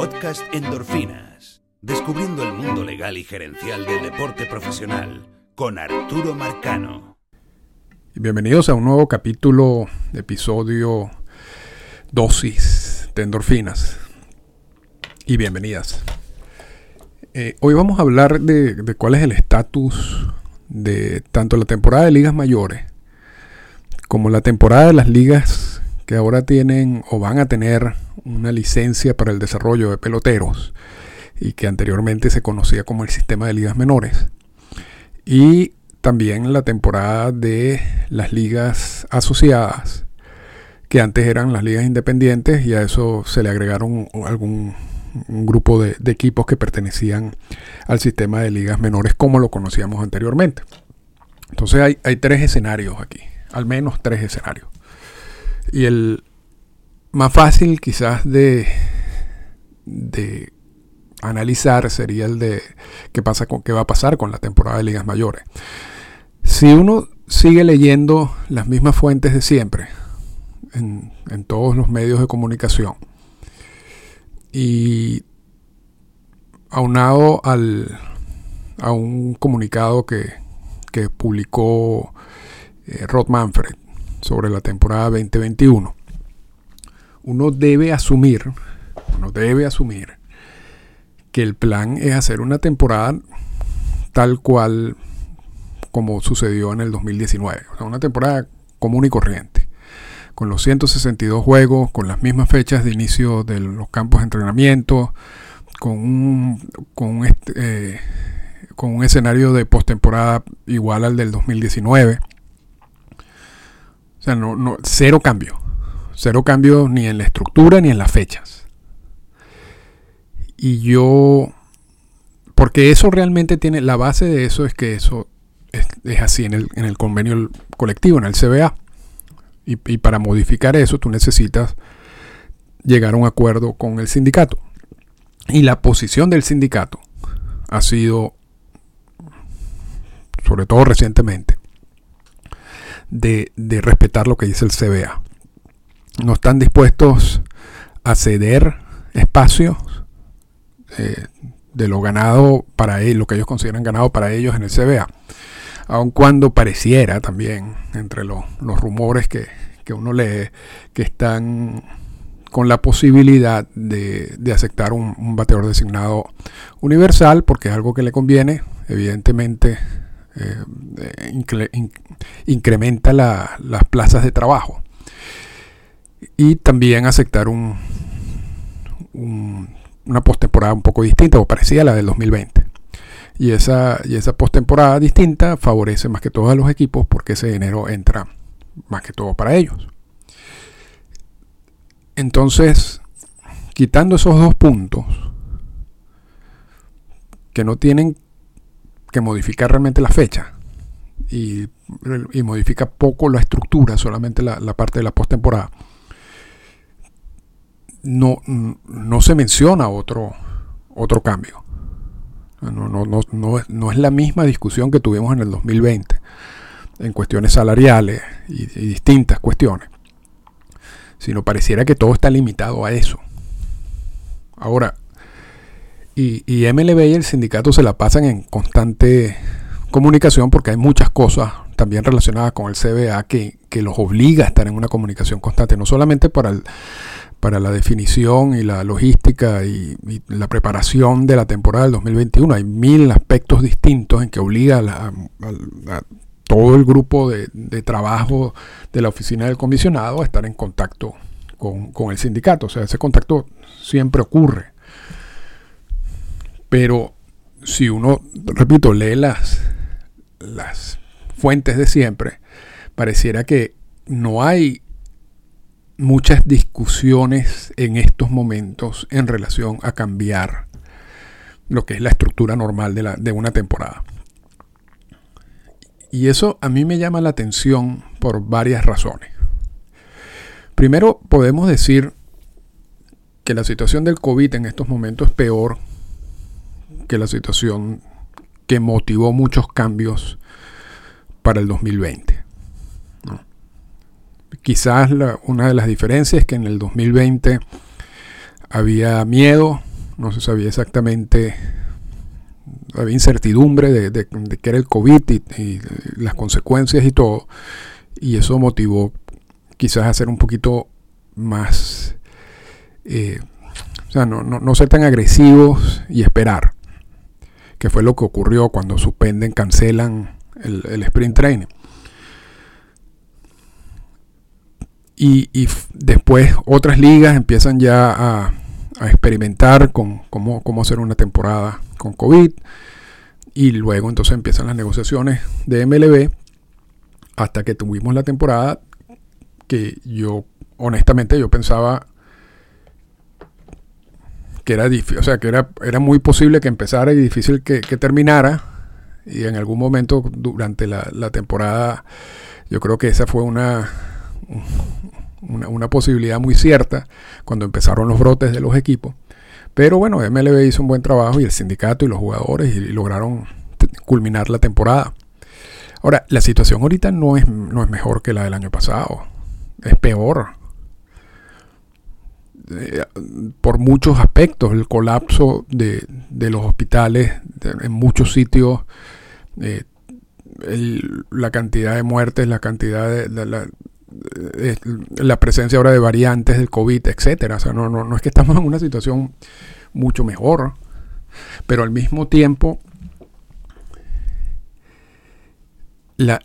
Podcast Endorfinas. Descubriendo el mundo legal y gerencial del deporte profesional con Arturo Marcano. Bienvenidos a un nuevo capítulo, episodio dosis de endorfinas. Y bienvenidas. Eh, hoy vamos a hablar de, de cuál es el estatus de tanto la temporada de ligas mayores como la temporada de las ligas que ahora tienen o van a tener una licencia para el desarrollo de peloteros y que anteriormente se conocía como el sistema de ligas menores. Y también la temporada de las ligas asociadas, que antes eran las ligas independientes y a eso se le agregaron algún grupo de, de equipos que pertenecían al sistema de ligas menores como lo conocíamos anteriormente. Entonces hay, hay tres escenarios aquí al menos tres escenarios. Y el más fácil quizás de, de analizar sería el de qué, pasa con, qué va a pasar con la temporada de ligas mayores. Si uno sigue leyendo las mismas fuentes de siempre en, todos los medios de comunicación y aunado al, a un comunicado que, que publicó eh, Rod Manfred sobre la temporada 2021, uno debe asumir, uno debe asumir que el plan es hacer una temporada tal cual como sucedió en el 2019, o sea, una temporada común y corriente, con los 162 juegos, con las mismas fechas de inicio de los campos de entrenamiento, con un, con eh, con un escenario de postemporada igual al del 2019 o sea, no, no, cero cambio. Cero cambio ni en la estructura ni en las fechas. Y yo, porque eso realmente tiene, la base de eso es que eso es, así en el, en el, convenio colectivo, en el CBA. Y, y para modificar eso tú necesitas llegar a un acuerdo con el sindicato. Y la posición del sindicato ha sido, sobre todo recientemente, de, respetar lo que dice el CBA. No están dispuestos a ceder espacios eh, de lo ganado para ellos, lo que ellos consideran ganado para ellos en el CBA. Aun cuando pareciera también, entre los rumores que, uno lee, que están con la posibilidad de, aceptar un, un, bateador designado universal, porque es algo que le conviene, evidentemente eh, incrementa las plazas de trabajo. Y también aceptar un, una postemporada un poco distinta o parecida a la del 2020. Y esa, y esa postemporada distinta favorece más que todo a los equipos porque ese dinero entra más que todo para ellos. Entonces, quitando esos dos puntos que no tienen que modifica realmente la fecha y, modifica poco la estructura, solamente la, parte de la postemporada. No, no se menciona otro, otro cambio. No, no, no, no, es la misma discusión que tuvimos en el 2020 en cuestiones salariales y, y distintas cuestiones, sino pareciera que todo está limitado a eso. Ahora, y, MLB y el sindicato se la pasan en constante comunicación porque hay muchas cosas también relacionadas con el CBA que, los obliga a estar en una comunicación constante, no solamente para, la definición y la logística y, la preparación de la temporada del 2021. Hay mil aspectos distintos en que obliga a, todo el grupo de, trabajo de la oficina del comisionado a estar en contacto con, con el sindicato. O sea, ese contacto siempre ocurre. Pero si uno, repito, lee las, las fuentes de siempre, pareciera que no hay muchas discusiones en estos momentos en relación a cambiar lo que es la estructura normal de, la, de una temporada. Y eso a mí me llama la atención por varias razones. Primero, podemos decir que la situación del COVID en estos momentos es peor que la situación que motivó muchos cambios para el 2020. Quizás una de las diferencias es que en el 2020 había miedo no se sabía exactamente, había incertidumbre de, de, qué era el COVID y, las consecuencias y todo, y eso motivó quizás a ser un poquito más, eh, o sea, no, no, ser tan agresivos y esperar, que fue lo que ocurrió cuando suspenden, cancelan el, sprint training. Y, después otras ligas empiezan ya a, experimentar con cómo, cómo, hacer una temporada con COVID. Y luego entonces empiezan las negociaciones de MLB hasta que tuvimos la temporada que yo, honestamente, yo pensaba que era o sea, que era, era muy posible que empezara y difícil que, terminara. Y en algún momento durante la, temporada, yo creo que esa fue una, una, posibilidad muy cierta cuando empezaron los brotes de los equipos. Pero bueno, MLB hizo un buen trabajo y el sindicato y los jugadores y, lograron culminar la temporada. Ahora, la situación ahorita no es, no es mejor que la del año pasado. Es peor. Eh, por muchos aspectos, el colapso de, los hospitales en muchos sitios, eh, la cantidad de muertes, la cantidad de, eh, la presencia ahora de variantes del COVID, etcétera. O sea, no, no, no es que estamos en una situación mucho mejor, pero al mismo tiempo la,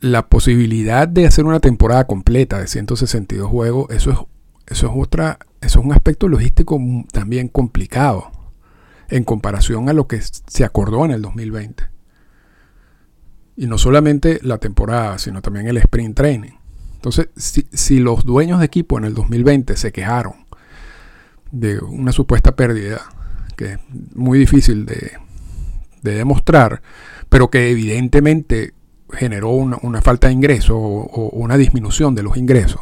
la posibilidad de hacer una temporada completa de 162 juegos, eso es, eso es otra, eso es un aspecto logístico también complicado en comparación a lo que se acordó en el 2020. Y no solamente la temporada, sino también el sprint training. Entonces, si, los dueños de equipo en el 2020 se quejaron de una supuesta pérdida, que es muy difícil de, demostrar, pero que evidentemente generó una, falta de ingreso o, una disminución de los ingresos,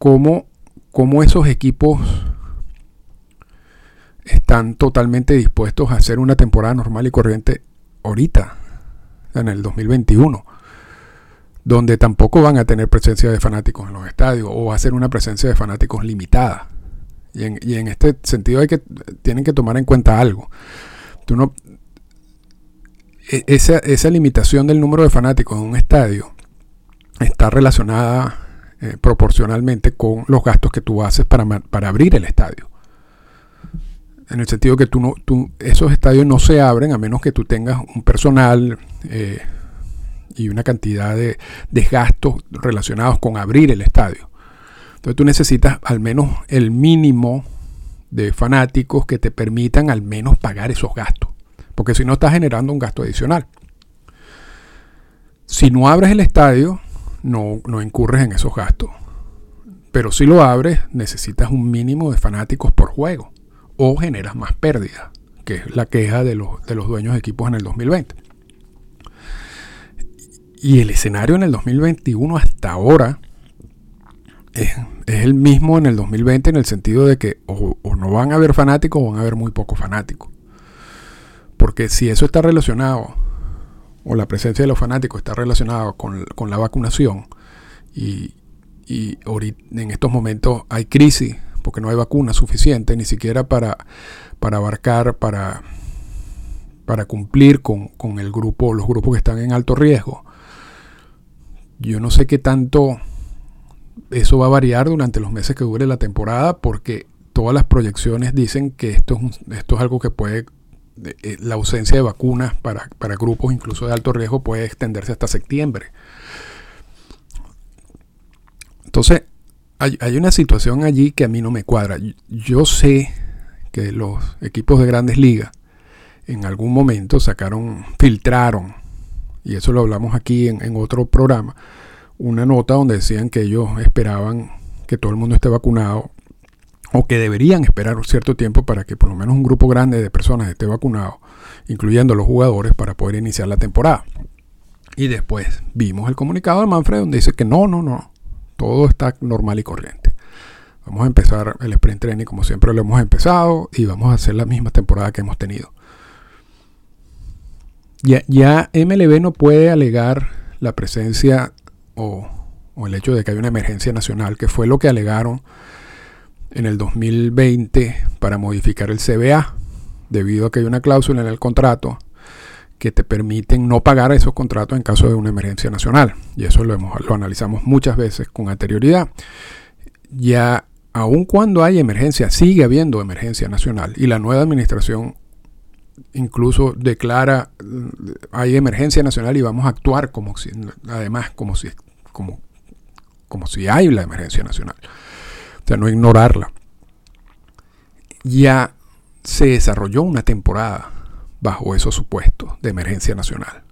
¿cómo, cómo esos equipos están totalmente dispuestos a hacer una temporada normal y corriente ahorita, en el 2021? donde tampoco van a tener presencia de fanáticos en los estadios o va a ser una presencia de fanáticos limitada. Y en, este sentido hay que, tienen que tomar en cuenta algo. E, esa, esa, limitación del número de fanáticos en un estadio está relacionada eh, proporcionalmente con los gastos que tú haces para, para, abrir el estadio. En el sentido que tú no, tú, esos estadios no se abren a menos que tú tengas un personal eh, y una cantidad de, gastos relacionados con abrir el estadio. Entonces tú necesitas al menos el mínimo de fanáticos que te permitan al menos pagar esos gastos. Porque si no estás generando un gasto adicional. Si no abres el estadio, no, no incurres en esos gastos. Pero si lo abres, necesitas un mínimo de fanáticos por juego. O generas más pérdidas, que es la queja de los, de los dueños de equipos en el 2020. Y el escenario en el 2021 hasta ahora es, el mismo en el 2020 en el sentido de que o, no van a haber fanáticos o van a haber muy pocos fanáticos. Porque si eso está relacionado, o la presencia de los fanáticos está relacionado con, la vacunación, y, y en estos momentos hay crisis, porque no hay vacuna suficiente, ni siquiera para, para abarcar, para, para cumplir con, con el grupo, los grupos que están en alto riesgo. Yo no sé qué tanto eso va a variar durante los meses que dure la temporada porque todas las proyecciones dicen que esto es, esto es algo que puede, la ausencia de vacunas para, grupos incluso de alto riesgo puede extenderse hasta septiembre. Entonces, hay, hay, una situación allí que a mí no me cuadra. Yo sé que los equipos de grandes ligas en algún momento sacaron, filtraron y eso lo hablamos aquí en, otro programa, una nota donde decían que ellos esperaban que todo el mundo esté vacunado o que deberían esperar un cierto tiempo para que por lo menos un grupo grande de personas esté vacunado, incluyendo los jugadores, para poder iniciar la temporada. Y después vimos el comunicado de Manfred donde dice que no, no, no, todo está normal y corriente. Vamos a empezar el sprint training como siempre lo hemos empezado y vamos a hacer la misma temporada que hemos tenido. Ya, MLB no puede alegar la presencia o, el hecho de que hay una emergencia nacional, que fue lo que alegaron en el 2020 para modificar el CBA, debido a que hay una cláusula en el contrato que te permiten no pagar esos contratos en caso de una emergencia nacional. Y eso lo, hemos, lo analizamos muchas veces con anterioridad. Ya, aun cuando hay emergencia, sigue habiendo emergencia nacional. Y la nueva administración incluso declara hay emergencia nacional y vamos a actuar como si, además, como si, como, como si hay la emergencia nacional. O sea, no ignorarla. Ya se desarrolló una temporada bajo esos supuestos de emergencia nacional.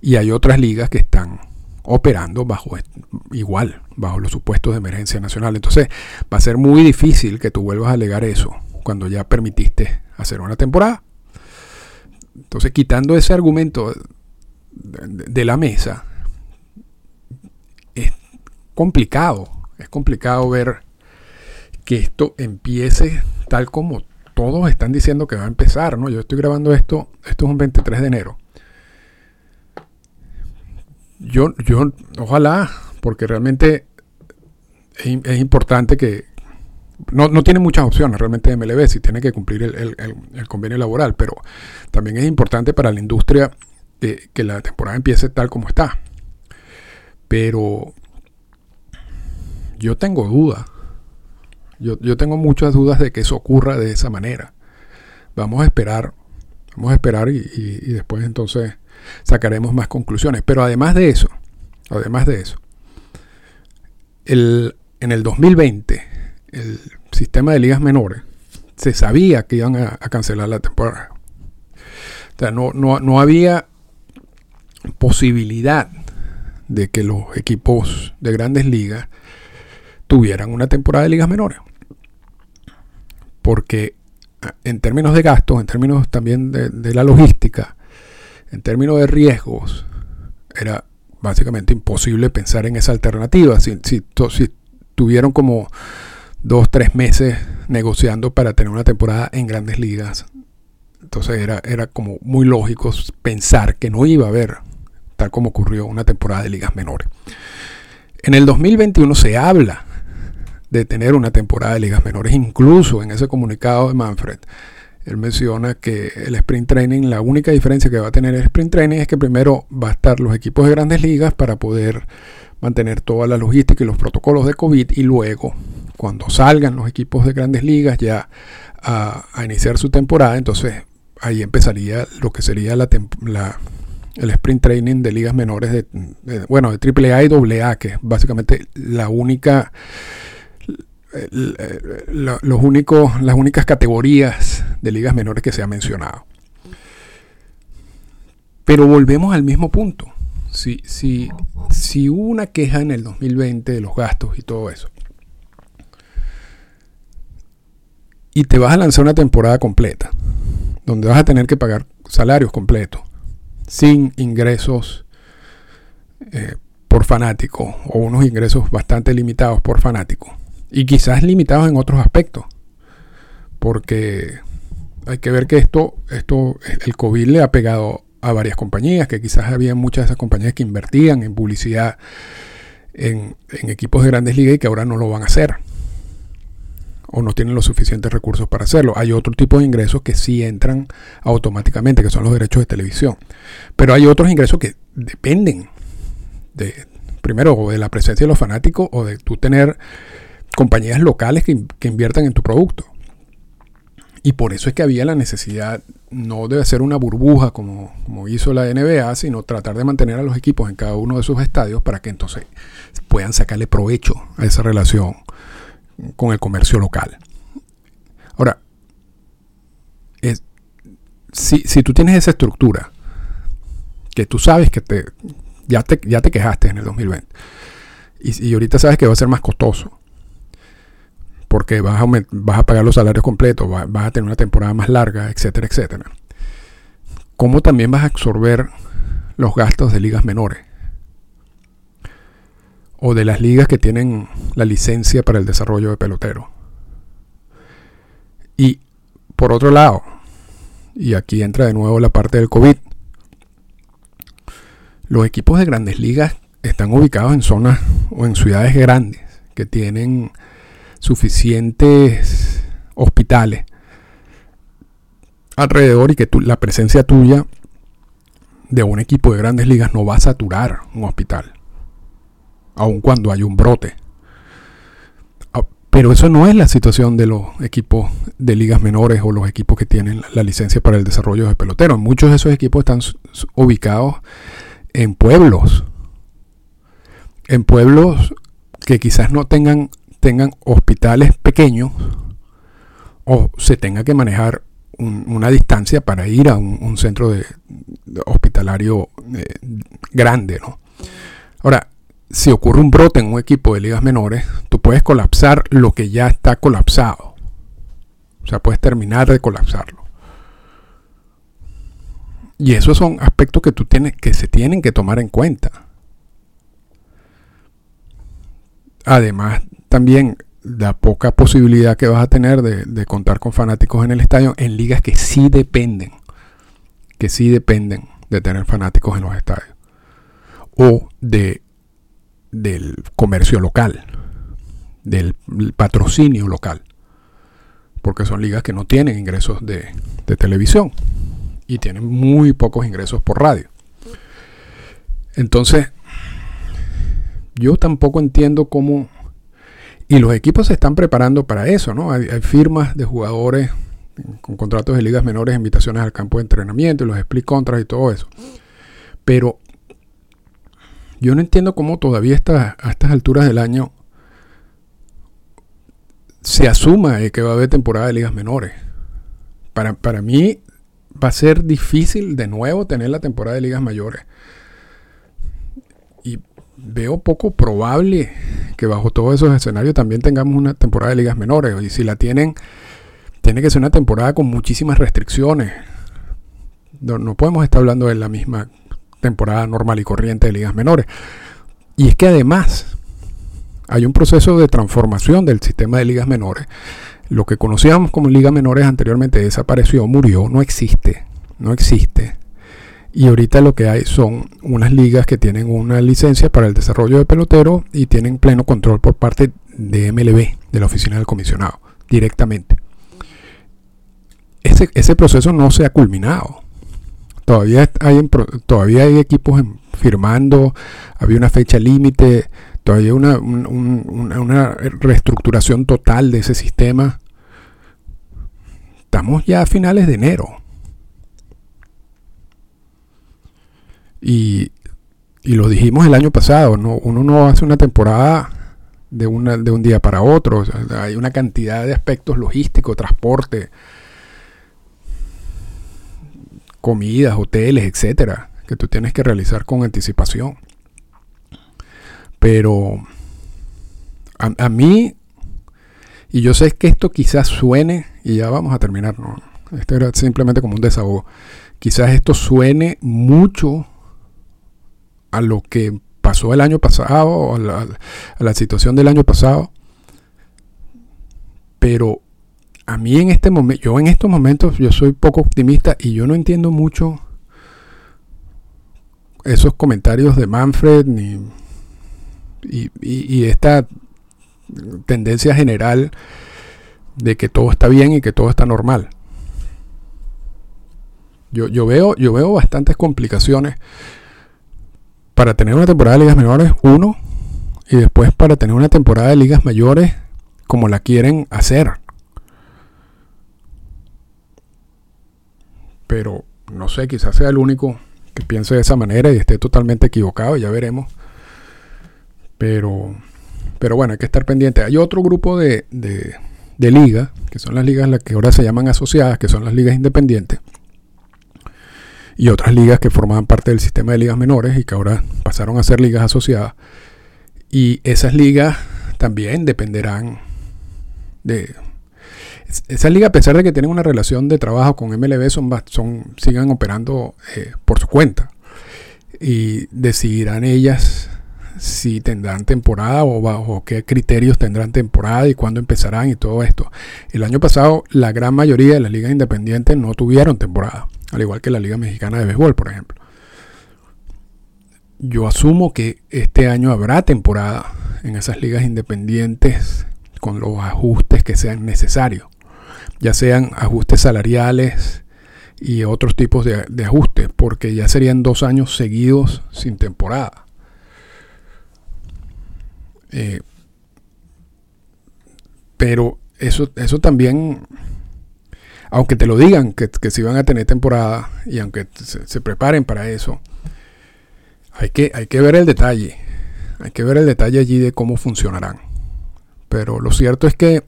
Y hay otras ligas que están operando bajo igual, bajo los supuestos de emergencia nacional. Entonces va a ser muy difícil que tú vuelvas a alegar eso cuando ya permitiste hacer una temporada. Entonces quitando ese argumento de la mesa, es complicado, es complicado ver que esto empiece tal como todos están diciendo que va a empezar, ¿no? Yo estoy grabando esto, esto es un 23 de enero. Yo, yo, ojalá, porque realmente es, importante que, no, tiene muchas opciones realmente MLB si tiene que cumplir el, convenio laboral, pero también es importante para la industria que, que, la temporada empiece tal como está. Pero yo tengo dudas yo, tengo muchas dudas de que eso ocurra de esa manera. Vamos a esperar, vamos a esperar y, después entonces sacaremos más conclusiones. Pero además de eso, además de eso, el, en el 2020, el sistema de ligas menores, se sabía que iban a, cancelar la temporada. O sea, no, no, no había posibilidad de que los equipos de grandes ligas tuvieran una temporada de ligas menores porque en términos de gastos, en términos también de, la logística, en términos de riesgos, era básicamente imposible pensar en esa alternativa. Si, si, tuvieron como dos, tres meses negociando para tener una temporada en grandes ligas, entonces era, era como muy lógico pensar que no iba a haber, tal como ocurrió, una temporada de ligas menores. En el 2021 se habla de tener una temporada de ligas menores. Incluso en ese comunicado de Manfred, él menciona que el sprint training, la única diferencia que va a tener el sprint training es que primero va a estar los equipos de grandes ligas para poder mantener toda la logística y los protocolos de COVID y luego cuando salgan los equipos de grandes ligas ya a, iniciar su temporada, entonces ahí empezaría lo que sería la, el sprint training de ligas menores de, de, bueno de AAA y AA que es básicamente la única los únicos, las únicas categorías de ligas menores que se ha mencionado. Pero volvemos al mismo punto. Si, si, si hubo una queja en el 2020 de los gastos y todo eso, y te vas a lanzar una temporada completa, donde vas a tener que pagar salarios completos, sin ingresos eh, por fanático, o unos ingresos bastante limitados por fanático, y quizás limitados en otros aspectos. Porque hay que ver que esto, esto, el COVID le ha pegado a varias compañías, que quizás había muchas de esas compañías que invertían en publicidad en, equipos de grandes ligas y que ahora no lo van a hacer. O no tienen los suficientes recursos para hacerlo. Hay otro tipo de ingresos que sí entran automáticamente, que son los derechos de televisión. Pero hay otros ingresos que dependen de, primero, de la presencia de los fanáticos o de tú tener compañías locales que, inviertan en tu producto. Y por eso es que había la necesidad no de hacer una burbuja como, como, hizo la NBA, sino tratar de mantener a los equipos en cada uno de sus estadios para que entonces puedan sacarle provecho a esa relación con el comercio local. Ahora, si, si, tú tienes esa estructura, que tú sabes que te, ya, te, ya te quejaste en el 2020, y, y ahorita sabes que va a ser más costoso, porque vas a, pagar los salarios completos, vas, a tener una temporada más larga, etcétera, etcétera. ¿Cómo también vas a absorber los gastos de ligas menores? O de las ligas que tienen la licencia para el desarrollo de pelotero. Y por otro lado, y aquí entra de nuevo la parte del COVID, los equipos de grandes ligas están ubicados en zonas o en ciudades grandes que tienen suficientes hospitales alrededor y que la presencia tuya de un equipo de grandes ligas no va a saturar un hospital, aun cuando hay un brote. Ah, pero eso no es la situación de los equipos de ligas menores o los equipos que tienen la licencia para el desarrollo de peloteros. Muchos de esos equipos están ubicados en pueblos. En pueblos que quizás no tengan, tengan hospitales pequeños o se tenga que manejar una distancia para ir a un, centro de, hospitalario eh, grande. ¿no? Ahora, si ocurre un brote en un equipo de ligas menores, tú puedes colapsar lo que ya está colapsado. O sea, puedes terminar de colapsarlo. Y esos son aspectos que tú tienes, que se tienen que tomar en cuenta. Además, también la poca posibilidad que vas a tener de, contar con fanáticos en el estadio en ligas que sí dependen, que sí dependen de tener fanáticos en los estadios o de del comercio local, del patrocinio local, porque son ligas que no tienen ingresos de, de televisión y tienen muy pocos ingresos por radio. Entonces, yo tampoco entiendo cómo y los equipos se están preparando para eso, ¿no? Hay, firmas de jugadores con contratos de ligas menores, invitaciones al campo de entrenamiento, y los split contras y todo eso. Pero yo no entiendo cómo todavía a estas alturas del año se asuma que va a haber temporada de ligas menores. Para, para mí va a ser difícil de nuevo tener la temporada de ligas mayores. Veo poco probable que bajo todos esos escenarios también tengamos una temporada de ligas menores. Y si la tienen, tiene que ser una temporada con muchísimas restricciones. No, podemos estar hablando de la misma temporada normal y corriente de ligas menores. Y es que además hay un proceso de transformación del sistema de ligas menores. Lo que conocíamos como ligas menores anteriormente desapareció, murió, no existe. No existe. Y ahorita lo que hay son unas ligas que tienen una licencia para el desarrollo de pelotero y tienen pleno control por parte de MLB, de la oficina del comisionado, directamente. Ese, proceso no se ha culminado. Todavía hay, todavía hay equipos firmando, había una fecha límite, todavía una, una reestructuración total de ese sistema. Estamos ya a finales de enero. Y, lo dijimos el año pasado, ¿no? uno no hace una temporada de, una, de un día para otro. hay una cantidad de aspectos logísticos, transporte, comidas, hoteles, etcétera, que tú tienes que realizar con anticipación. Pero a, mí, y yo sé que esto quizás suene, y ya vamos a terminar, ¿no? Esto era simplemente como un desahogo. Quizás esto suene mucho a lo que pasó el año pasado, a la, a la situación del año pasado. Pero a mí en este momento, yo en estos momentos, yo soy poco optimista y yo no entiendo mucho esos comentarios de Manfred ni, y, y, esta tendencia general de que todo está bien y que todo está normal. Yo, yo, veo, yo veo bastantes complicaciones para tener una temporada de ligas menores, uno, y después para tener una temporada de ligas mayores como la quieren hacer. Pero no sé, quizás sea el único que piense de esa manera y esté totalmente equivocado, ya veremos. Pero, pero bueno, hay que estar pendiente. Hay otro grupo de, de, de ligas, que son las ligas las que ahora se llaman asociadas, que son las ligas independientes y otras ligas que formaban parte del sistema de ligas menores y que ahora pasaron a ser ligas asociadas. Y esas ligas también dependerán de... Esas ligas, a pesar de que tienen una relación de trabajo con MLB, son, sigan operando eh, por su cuenta. Y decidirán ellas si tendrán temporada o bajo qué criterios tendrán temporada y cuándo empezarán y todo esto. El año pasado la gran mayoría de las ligas independientes no tuvieron temporada al igual que la Liga Mexicana de Béisbol, por ejemplo. Yo asumo que este año habrá temporada en esas ligas independientes con los ajustes que sean necesarios, ya sean ajustes salariales y otros tipos de, ajustes, porque ya serían dos años seguidos sin temporada. Eh, pero eso, eso también, aunque te lo digan que, que si van a tener temporada y aunque se, preparen para eso, hay que, hay que ver el detalle. Hay que ver el detalle allí de cómo funcionarán. Pero lo cierto es que,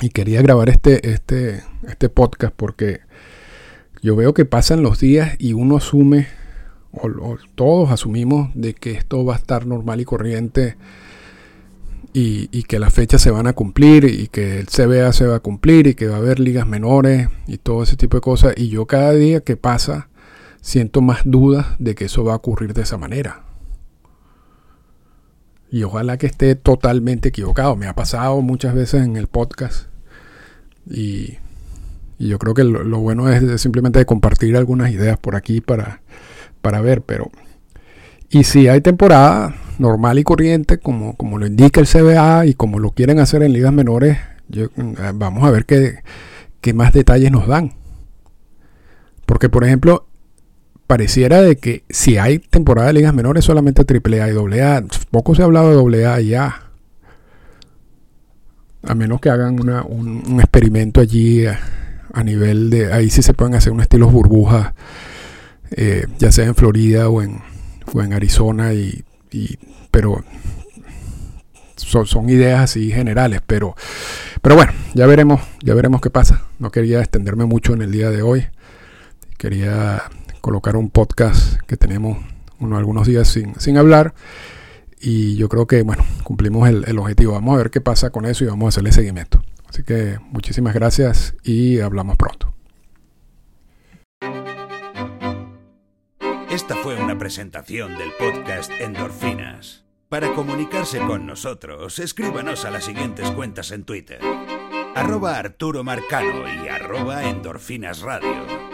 y quería grabar este, este, este podcast porque yo veo que pasan los días y uno asume, o, todos asumimos, de que esto va a estar normal y corriente y, y, que las fechas se van a cumplir y que el CBA se va a cumplir y que va a haber ligas menores y todo ese tipo de cosas. Y yo cada día que pasa siento más dudas de que eso va a ocurrir de esa manera. Y ojalá que esté totalmente equivocado. Me ha pasado muchas veces en el podcast. Y, yo creo que lo, bueno es simplemente compartir algunas ideas por aquí para, para ver. Pero. Y si hay temporada normal y corriente, como, como lo indica el CBA y como lo quieren hacer en ligas menores, yo, eh, vamos a ver qué, qué más detalles nos dan. Porque, por ejemplo, pareciera de que si hay temporada de ligas menores solamente AAA y AA. Poco se ha hablado de AA y A. A menos que hagan un, experimento allí a, nivel de... Ahí sí se pueden hacer un estilo burbuja, eh, ya sea en Florida o en, en Arizona, y, pero son, son, ideas así generales. Pero, pero bueno, ya veremos, ya veremos qué pasa. No quería extenderme mucho en el día de hoy. Quería colocar un podcast que tenemos uno, algunos días sin, sin hablar. Y yo creo que, bueno, cumplimos el, el objetivo. Vamos a ver qué pasa con eso y vamos a hacerle seguimiento. Así que muchísimas gracias y hablamos pronto. Esta fue una presentación del podcast Endorfinas. Para comunicarse con nosotros, escríbanos a las siguientes cuentas en Twitter. Arroba Arturo Marcano y arroba Endorfinas Radio.